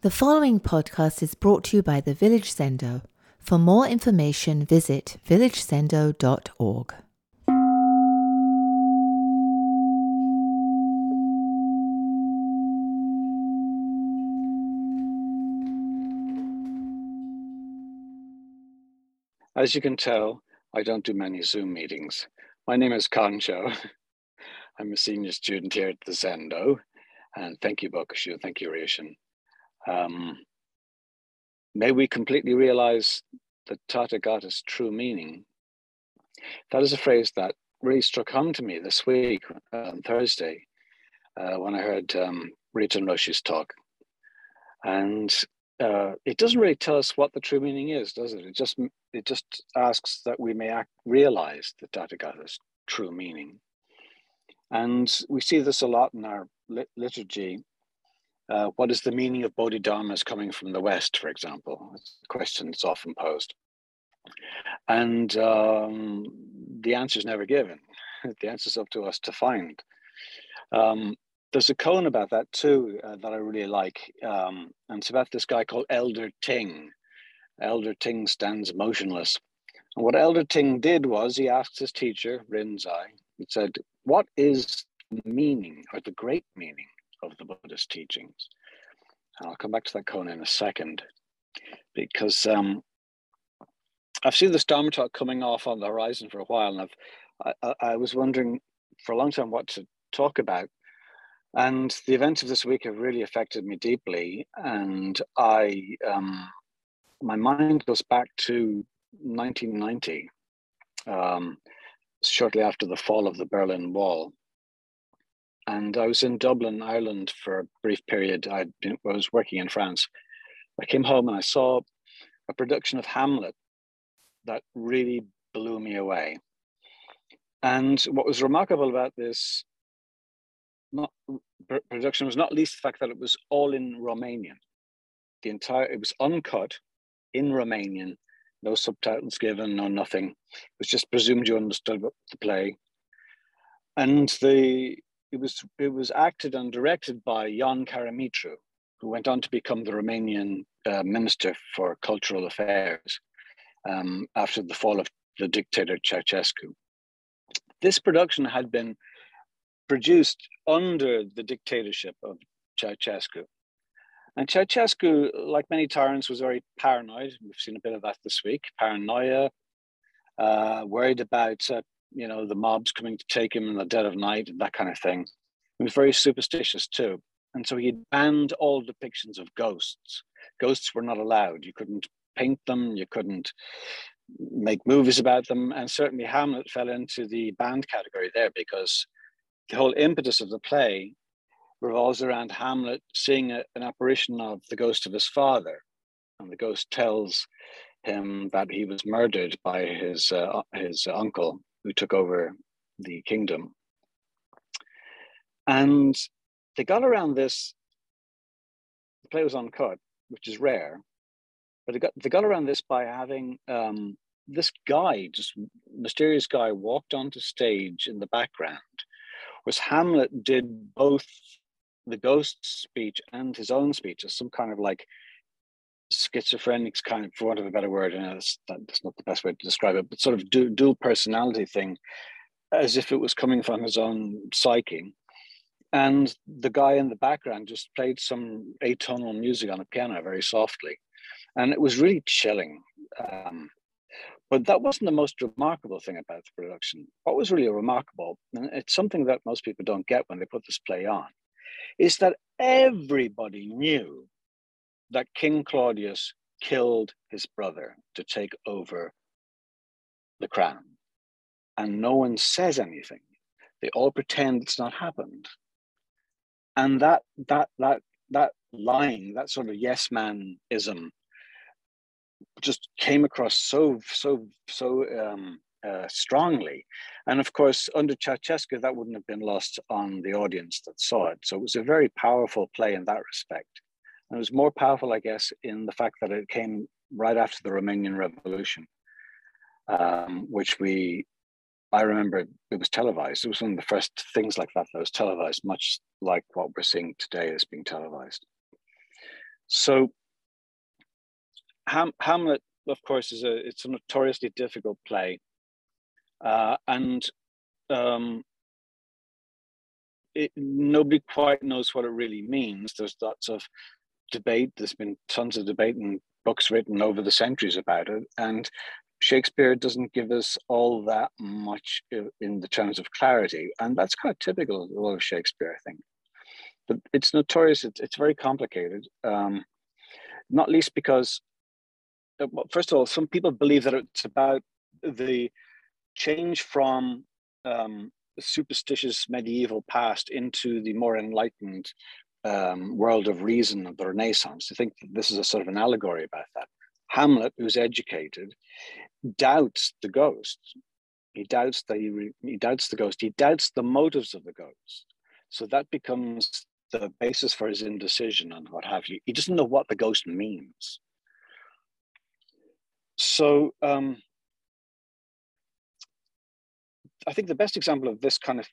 The following podcast is brought to you by the Village Zendo. For more information, visit villagezendo.org. As you can tell, I don't do many Zoom meetings. My name is Concho. I'm a senior student here at the Zendo. And thank you, Bokushu. Thank you, Ryushin. Um, may we completely realize the Tathagata's true meaning. That is a phrase that really struck home to me this week on Thursday uh, when I heard um, Riton Roshi's talk. And uh, it doesn't really tell us what the true meaning is, does it? It just it just asks that we may act, realize the Tathagata's true meaning. And we see this a lot in our lit- liturgy uh, what is the meaning of Bodhidharmas coming from the West, for example? It's a question that's often posed. And um, the answer is never given. the answer is up to us to find. Um, there's a koan about that too uh, that I really like. Um, and it's about this guy called Elder Ting. Elder Ting stands motionless. And what Elder Ting did was he asked his teacher, Rinzai, he said, What is the meaning or the great meaning of the Buddhist teachings. And I'll come back to that koan in a second, because um, I've seen this Dharma talk coming off on the horizon for a while, and I've I, I was wondering for a long time what to talk about. And the events of this week have really affected me deeply, and I um, my mind goes back to 1990, um, shortly after the fall of the Berlin Wall, and I was in Dublin, Ireland for a brief period. I was working in France. I came home and I saw a production of Hamlet that really blew me away. And what was remarkable about this not, production was not least the fact that it was all in Romanian. The entire it was uncut in Romanian, no subtitles given, no nothing. It was just presumed you understood the play. And the it was it was acted and directed by Ion Caramitru, who went on to become the Romanian uh, Minister for Cultural Affairs um, after the fall of the dictator Ceausescu. This production had been produced under the dictatorship of Ceausescu. And Ceausescu, like many tyrants, was very paranoid. We've seen a bit of that this week. Paranoia, uh, worried about uh, you know, the mobs coming to take him in the dead of night that kind of thing. He was very superstitious too. And so he banned all depictions of ghosts. Ghosts were not allowed. You couldn't paint them, you couldn't make movies about them. And certainly Hamlet fell into the banned category there because the whole impetus of the play revolves around Hamlet seeing a, an apparition of the ghost of his father. And the ghost tells him that he was murdered by his, uh, his uncle who took over the kingdom. And they got around this. The play was uncut, which is rare, but they got they got around this by having um, this guy, just mysterious guy, walked onto stage in the background. Was Hamlet did both the ghost's speech and his own speech as some kind of like schizophrenics kind of, for want of a better word, and that's, that's not the best way to describe it, but sort of dual, dual personality thing, as if it was coming from his own psyche. And the guy in the background just played some atonal music on a piano very softly. And it was really chilling. Um, but that wasn't the most remarkable thing about the production. What was really remarkable, and it's something that most people don't get when they put this play on, is that everybody knew that King Claudius killed his brother to take over the crown. And no one says anything. They all pretend it's not happened. And that that that that lying, that sort of yes man ism, just came across so so so um, uh, strongly. And of course, under Ceausescu, that wouldn't have been lost on the audience that saw it. So it was a very powerful play in that respect. And it was more powerful, I guess, in the fact that it came right after the Romanian Revolution, um, which we, I remember it was televised. It was one of the first things like that that was televised, much like what we're seeing today is being televised. So Ham- Hamlet, of course, is a it's a notoriously difficult play, uh, and um, it, nobody quite knows what it really means. There's lots of debate. There's been tons of debate and books written over the centuries about it, and Shakespeare doesn't give us all that much in the terms of clarity, and that's kind of typical of a lot of Shakespeare, I think. But it's notorious. It's, it's very complicated, um, not least because, uh, first of all, some people believe that it's about the change from um, superstitious medieval past into the more enlightened um, world of reason of the Renaissance. I think this is a sort of an allegory about that. Hamlet, who's educated, doubts the ghost. He doubts that he, he doubts the ghost. He doubts the motives of the ghost. So that becomes the basis for his indecision and what have you. He doesn't know what the ghost means. So um, I think the best example of this kind of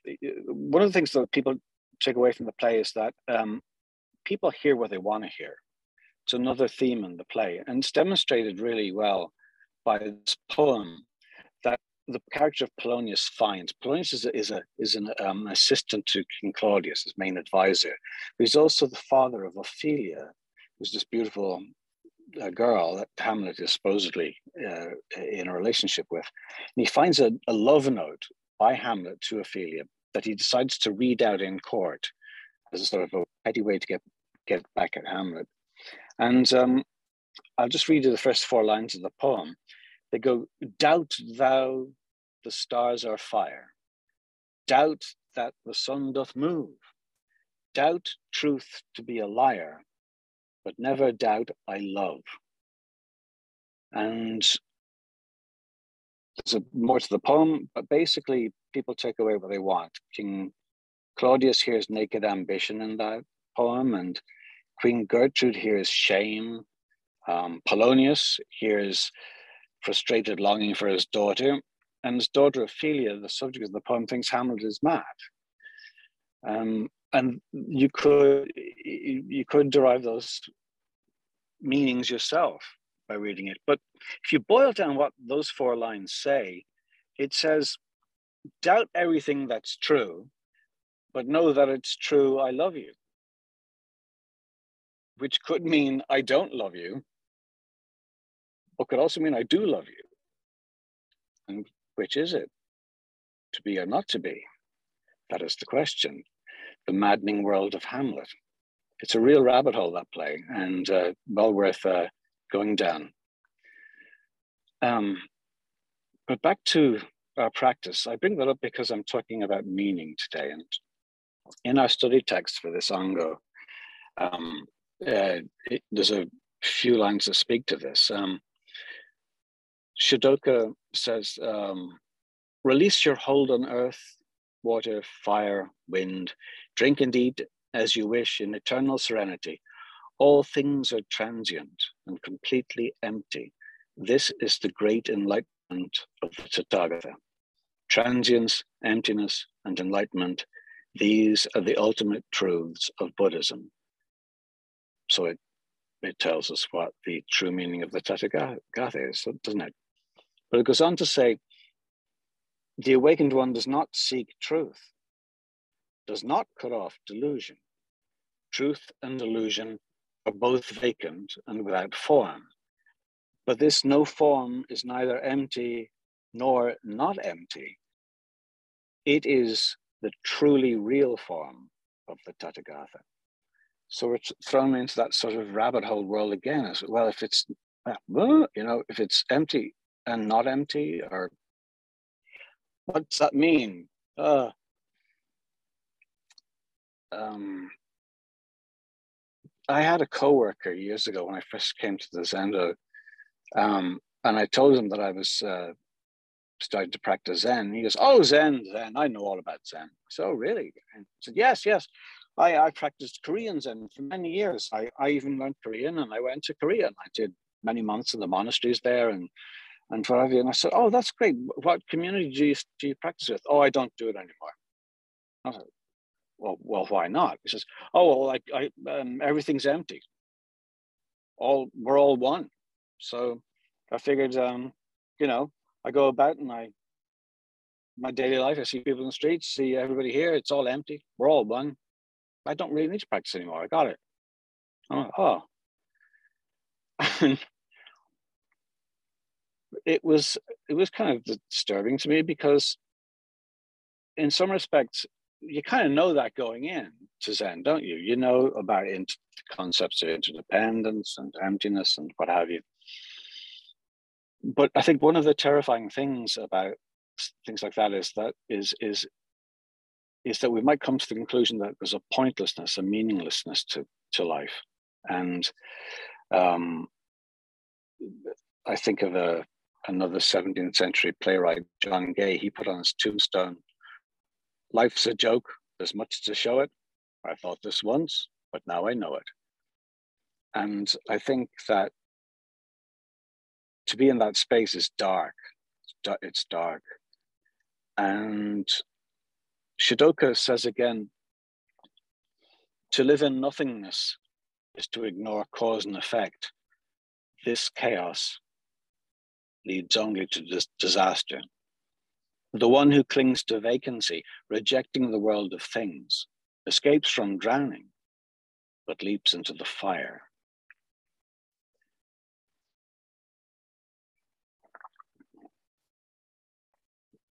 one of the things that people take away from the play is that um, people hear what they want to hear. It's another theme in the play, and it's demonstrated really well by this poem that the character of Polonius finds. Polonius is, a, is, a, is an um, assistant to King Claudius, his main advisor, he's also the father of Ophelia, who's this beautiful uh, girl that Hamlet is supposedly uh, in a relationship with. And he finds a, a love note by Hamlet to Ophelia that he decides to read out in court as a sort of a petty way to get, get back at Hamlet. And um, I'll just read you the first four lines of the poem. They go, Doubt thou the stars are fire, doubt that the sun doth move, doubt truth to be a liar, but never doubt I love. And there's a, more to the poem, but basically people take away what they want. King Claudius hears naked ambition in that poem, and Queen Gertrude hears shame. Um, Polonius hears frustrated longing for his daughter, and his daughter Ophelia, the subject of the poem, thinks Hamlet is mad. Um, and you could you could derive those meanings yourself by reading it. But if you boil down what those four lines say, it says, doubt everything that's true, but know that it's true, I love you. Which could mean I don't love you, or could also mean I do love you. And which is it? To be or not to be? That is the question. The maddening world of Hamlet. It's a real rabbit hole, that play, and uh, well worth uh, going down. Um, but back to our practice, I bring that up because I'm talking about meaning today. And in our study text for this Ango, um, uh, it, there's a few lines that speak to this. Um, Shodoka says, um, release your hold on earth, water, fire, wind, drink and eat as you wish in eternal serenity. All things are transient and completely empty. This is the great enlightenment of the Tathagata. Transience, emptiness, and enlightenment, these are the ultimate truths of Buddhism. So it, it tells us what the true meaning of the Tathagata is, doesn't it? But it goes on to say, the awakened one does not seek truth, does not cut off delusion. Truth and delusion are both vacant and without form. But this no form is neither empty nor not empty. It is the truly real form of the Tathagata. So we're thrown into that sort of rabbit hole world again. As well, if it's you know, if it's empty and not empty, or what's that mean? Uh, um, I had a coworker years ago when I first came to the Zendo, um, and I told him that I was uh, starting to practice Zen. He goes, "Oh, Zen, Zen! I know all about Zen." So really, and I said, "Yes, yes." I, I practiced Korean Zen for many years. I, I even learned Korean, and I went to Korea, and I did many months in the monasteries there, and and what have you. And I said, "Oh, that's great. What community do you do you practice with?" "Oh, I don't do it anymore." I said, well, well, why not? He says, oh, well, like I, um, everything's empty. all we're all one. So I figured, um, you know, I go about and I my daily life. I see people in the streets, see everybody here. It's all empty. We're all one. I don't really need to practice anymore. I got it. Like, oh. it was it was kind of disturbing to me because in some respects you kind of know that going in to zen don't you you know about inter- concepts of interdependence and emptiness and what have you but i think one of the terrifying things about things like that is that is is is that we might come to the conclusion that there's a pointlessness, a meaninglessness to to life, and um, I think of a another 17th century playwright, John Gay. He put on his tombstone, "Life's a joke. There's much to show it. I thought this once, but now I know it." And I think that to be in that space is dark. It's dark. And Shodoka says again to live in nothingness is to ignore cause and effect. This chaos leads only to dis- disaster. The one who clings to vacancy, rejecting the world of things, escapes from drowning, but leaps into the fire.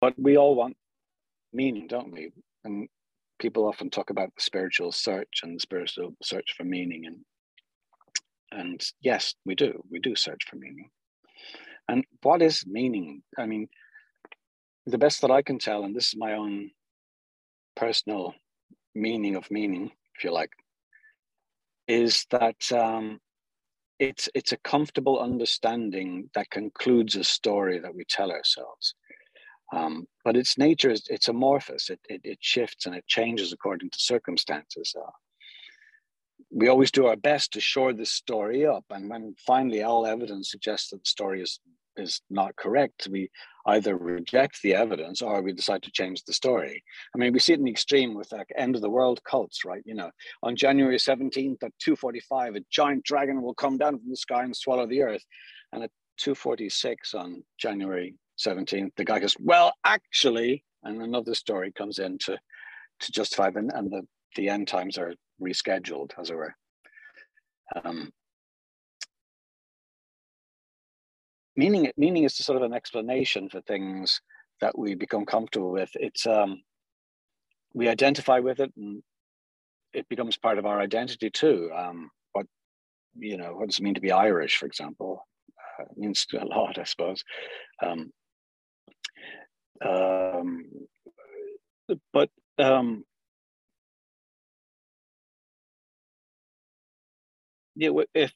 But we all want meaning, don't we? And people often talk about the spiritual search and the spiritual search for meaning. And and yes, we do. We do search for meaning. And what is meaning? I mean, the best that I can tell, and this is my own personal meaning of meaning, if you like, is that um, it's it's a comfortable understanding that concludes a story that we tell ourselves. Um, but its nature is it's amorphous. It, it, it shifts and it changes according to circumstances. Uh, we always do our best to shore this story up, and when finally all evidence suggests that the story is is not correct, we either reject the evidence or we decide to change the story. I mean, we see it in the extreme with like end of the world cults, right? You know, on January 17th at 2:45, a giant dragon will come down from the sky and swallow the earth, and at 2:46 on January 17th, the guy goes, Well, actually, and another story comes in to, to justify them, and the, the end times are rescheduled, as it were. Um, meaning, meaning is sort of an explanation for things that we become comfortable with. It's um, we identify with it, and it becomes part of our identity too. Um, what you know, what does it mean to be Irish, for example? Uh, means a lot, I suppose. Um, um, but um, yeah, if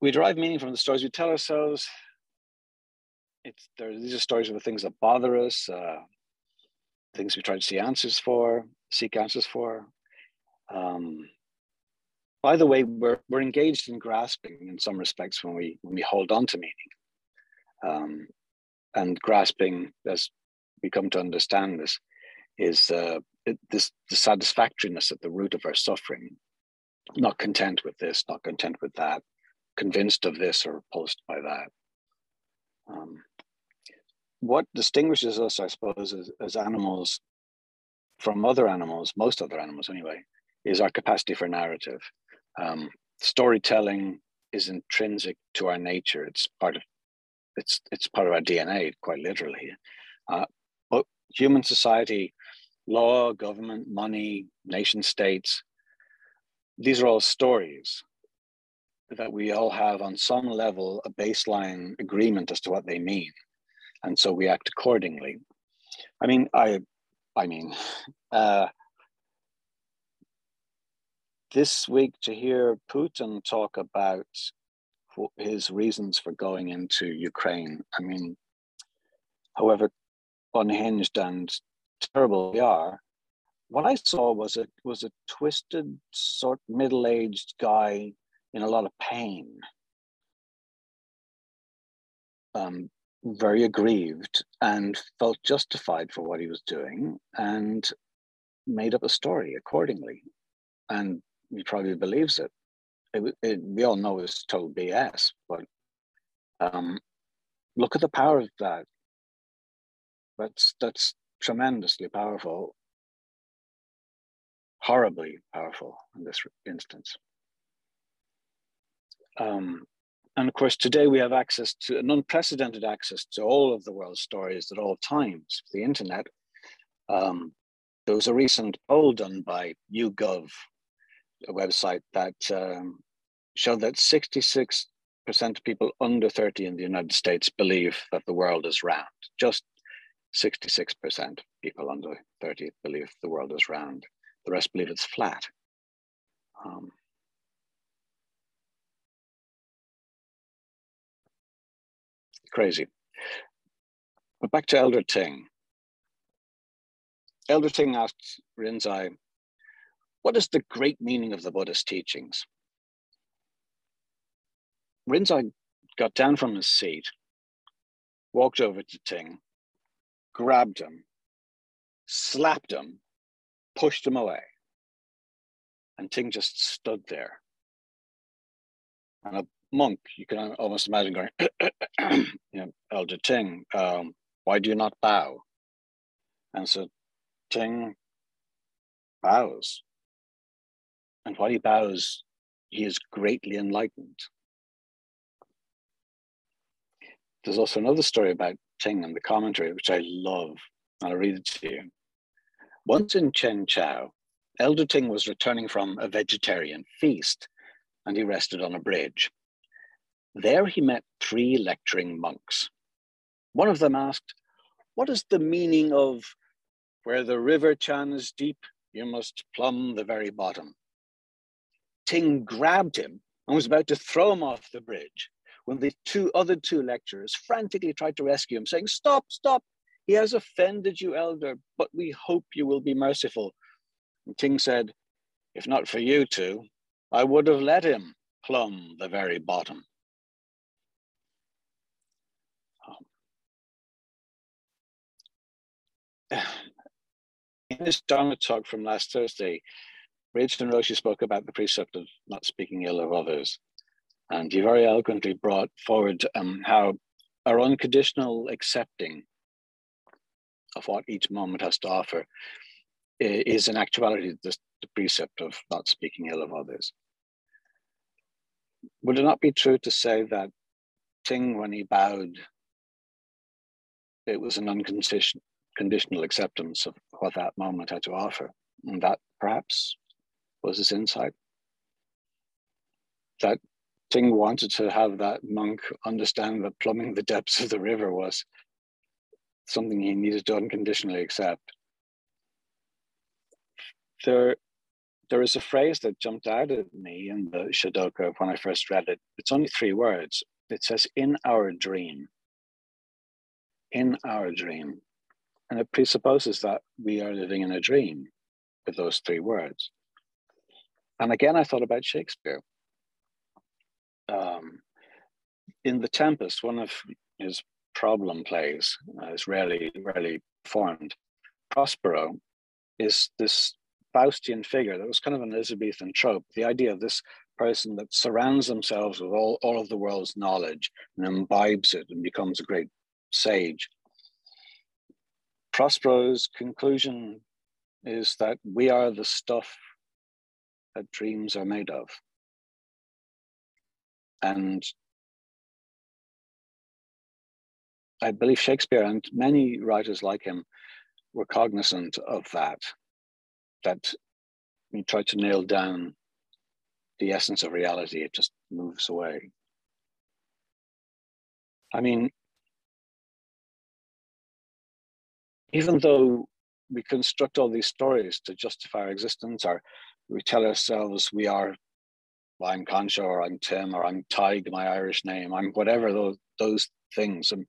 we derive meaning from the stories we tell ourselves, it's there. These are stories of the things that bother us, uh, things we try to see answers for, seek answers for. Um, by the way, we're we're engaged in grasping in some respects when we when we hold on to meaning. Um, and grasping, as we come to understand this, is uh, it, this the satisfactoriness at the root of our suffering. Not content with this, not content with that, convinced of this or repulsed by that. Um, what distinguishes us, I suppose, as, as animals from other animals, most other animals anyway, is our capacity for narrative. Um, storytelling is intrinsic to our nature. It's part of it's it's part of our DNA, quite literally. Uh, but human society, law, government, money, nation states, these are all stories that we all have on some level a baseline agreement as to what they mean, and so we act accordingly. I mean, I, I mean, uh, this week to hear Putin talk about his reasons for going into Ukraine. I mean, however unhinged and terrible they are, what I saw was a was a twisted, sort middle-aged guy in a lot of pain, um, very aggrieved, and felt justified for what he was doing, and made up a story accordingly, and he probably believes it it, it, we all know it's total BS, but um, look at the power of that. That's that's tremendously powerful, horribly powerful in this instance. Um, and of course, today we have access to an unprecedented access to all of the world's stories at all times. The internet. Um, there was a recent poll done by YouGov, a website that um, showed that 66% of people under 30 in the United States believe that the world is round. Just 66% of people under 30 believe the world is round. The rest believe it's flat. Um, crazy. But back to Elder Ting. Elder Ting asked Rinzai, what is the great meaning of the Buddhist teachings? Rinzai got down from his seat, walked over to Ting, grabbed him, slapped him, pushed him away. And Ting just stood there. And a monk, you can almost imagine going, you know, Elder Ting, um, why do you not bow? And so Ting bows. And while he bows, he is greatly enlightened. There's also another story about Ting and the commentary, which I love. I'll read it to you. Once in Chen Chao, Elder Ting was returning from a vegetarian feast and he rested on a bridge. There he met three lecturing monks. One of them asked, What is the meaning of where the river Chan is deep, you must plumb the very bottom? Ting grabbed him and was about to throw him off the bridge when the two other two lecturers frantically tried to rescue him, saying, Stop, stop, he has offended you, elder, but we hope you will be merciful. And Ting said, If not for you two, I would have let him plumb the very bottom. In this Dharma talk from last Thursday, Rachel Roshi spoke about the precept of not speaking ill of others. And he very eloquently brought forward um, how our unconditional accepting of what each moment has to offer is in actuality the, the precept of not speaking ill of others. Would it not be true to say that Ting, when he bowed, it was an unconditional, conditional acceptance of what that moment had to offer. And that perhaps was his insight. That Ting wanted to have that monk understand that plumbing the depths of the river was something he needed to unconditionally accept. There, there is a phrase that jumped out at me in the Shodoka when I first read it. It's only three words. It says, in our dream. In our dream. And it presupposes that we are living in a dream with those three words. And again, I thought about Shakespeare. Um, in The Tempest, one of his problem plays uh, is rarely, rarely formed. Prospero is this Faustian figure that was kind of an Elizabethan trope. The idea of this person that surrounds themselves with all, all of the world's knowledge and imbibes it and becomes a great sage. Prospero's conclusion is that we are the stuff that dreams are made of. And I believe Shakespeare and many writers like him were cognizant of that, that we try to nail down the essence of reality, it just moves away. I mean, even though we construct all these stories to justify our existence, or we tell ourselves we are, well, I'm Concho, or I'm Tim, or I'm Tig, my Irish name, I'm whatever those those things, and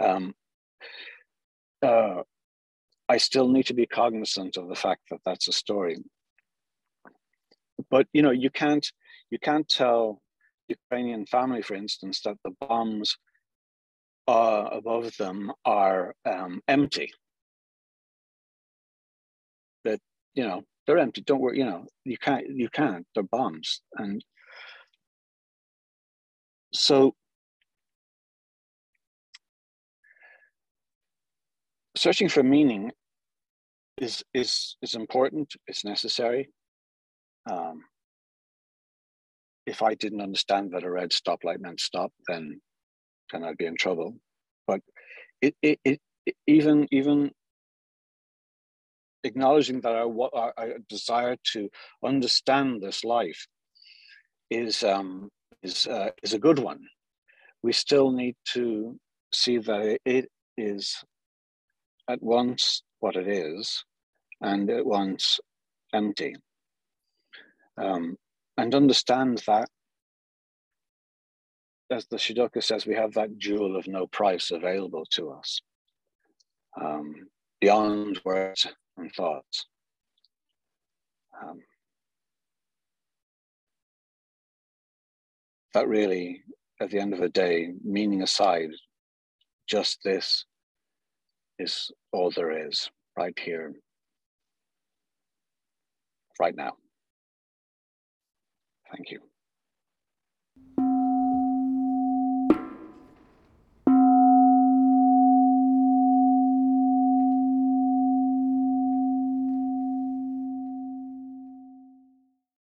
um, uh, I still need to be cognizant of the fact that that's a story. But you know, you can't you can't tell Ukrainian family, for instance, that the bombs uh, above them are um, empty you know they're empty. Don't worry. You know you can't. You can't. They're bombs, and so searching for meaning is is is important. It's necessary. Um, if I didn't understand that a red stoplight meant stop, then then I'd be in trouble. But it it, it, even even acknowledging that our, our, our, desire to understand this life is um, is uh, is a good one. We still need to see that it is at once what it is and at once empty. Um, and understand that, as the Shodoka says, we have that jewel of no price available to us um, beyond words and thoughts. Um, that really, at the end of the day, meaning aside, just this is all there is right here, right now. Thank you.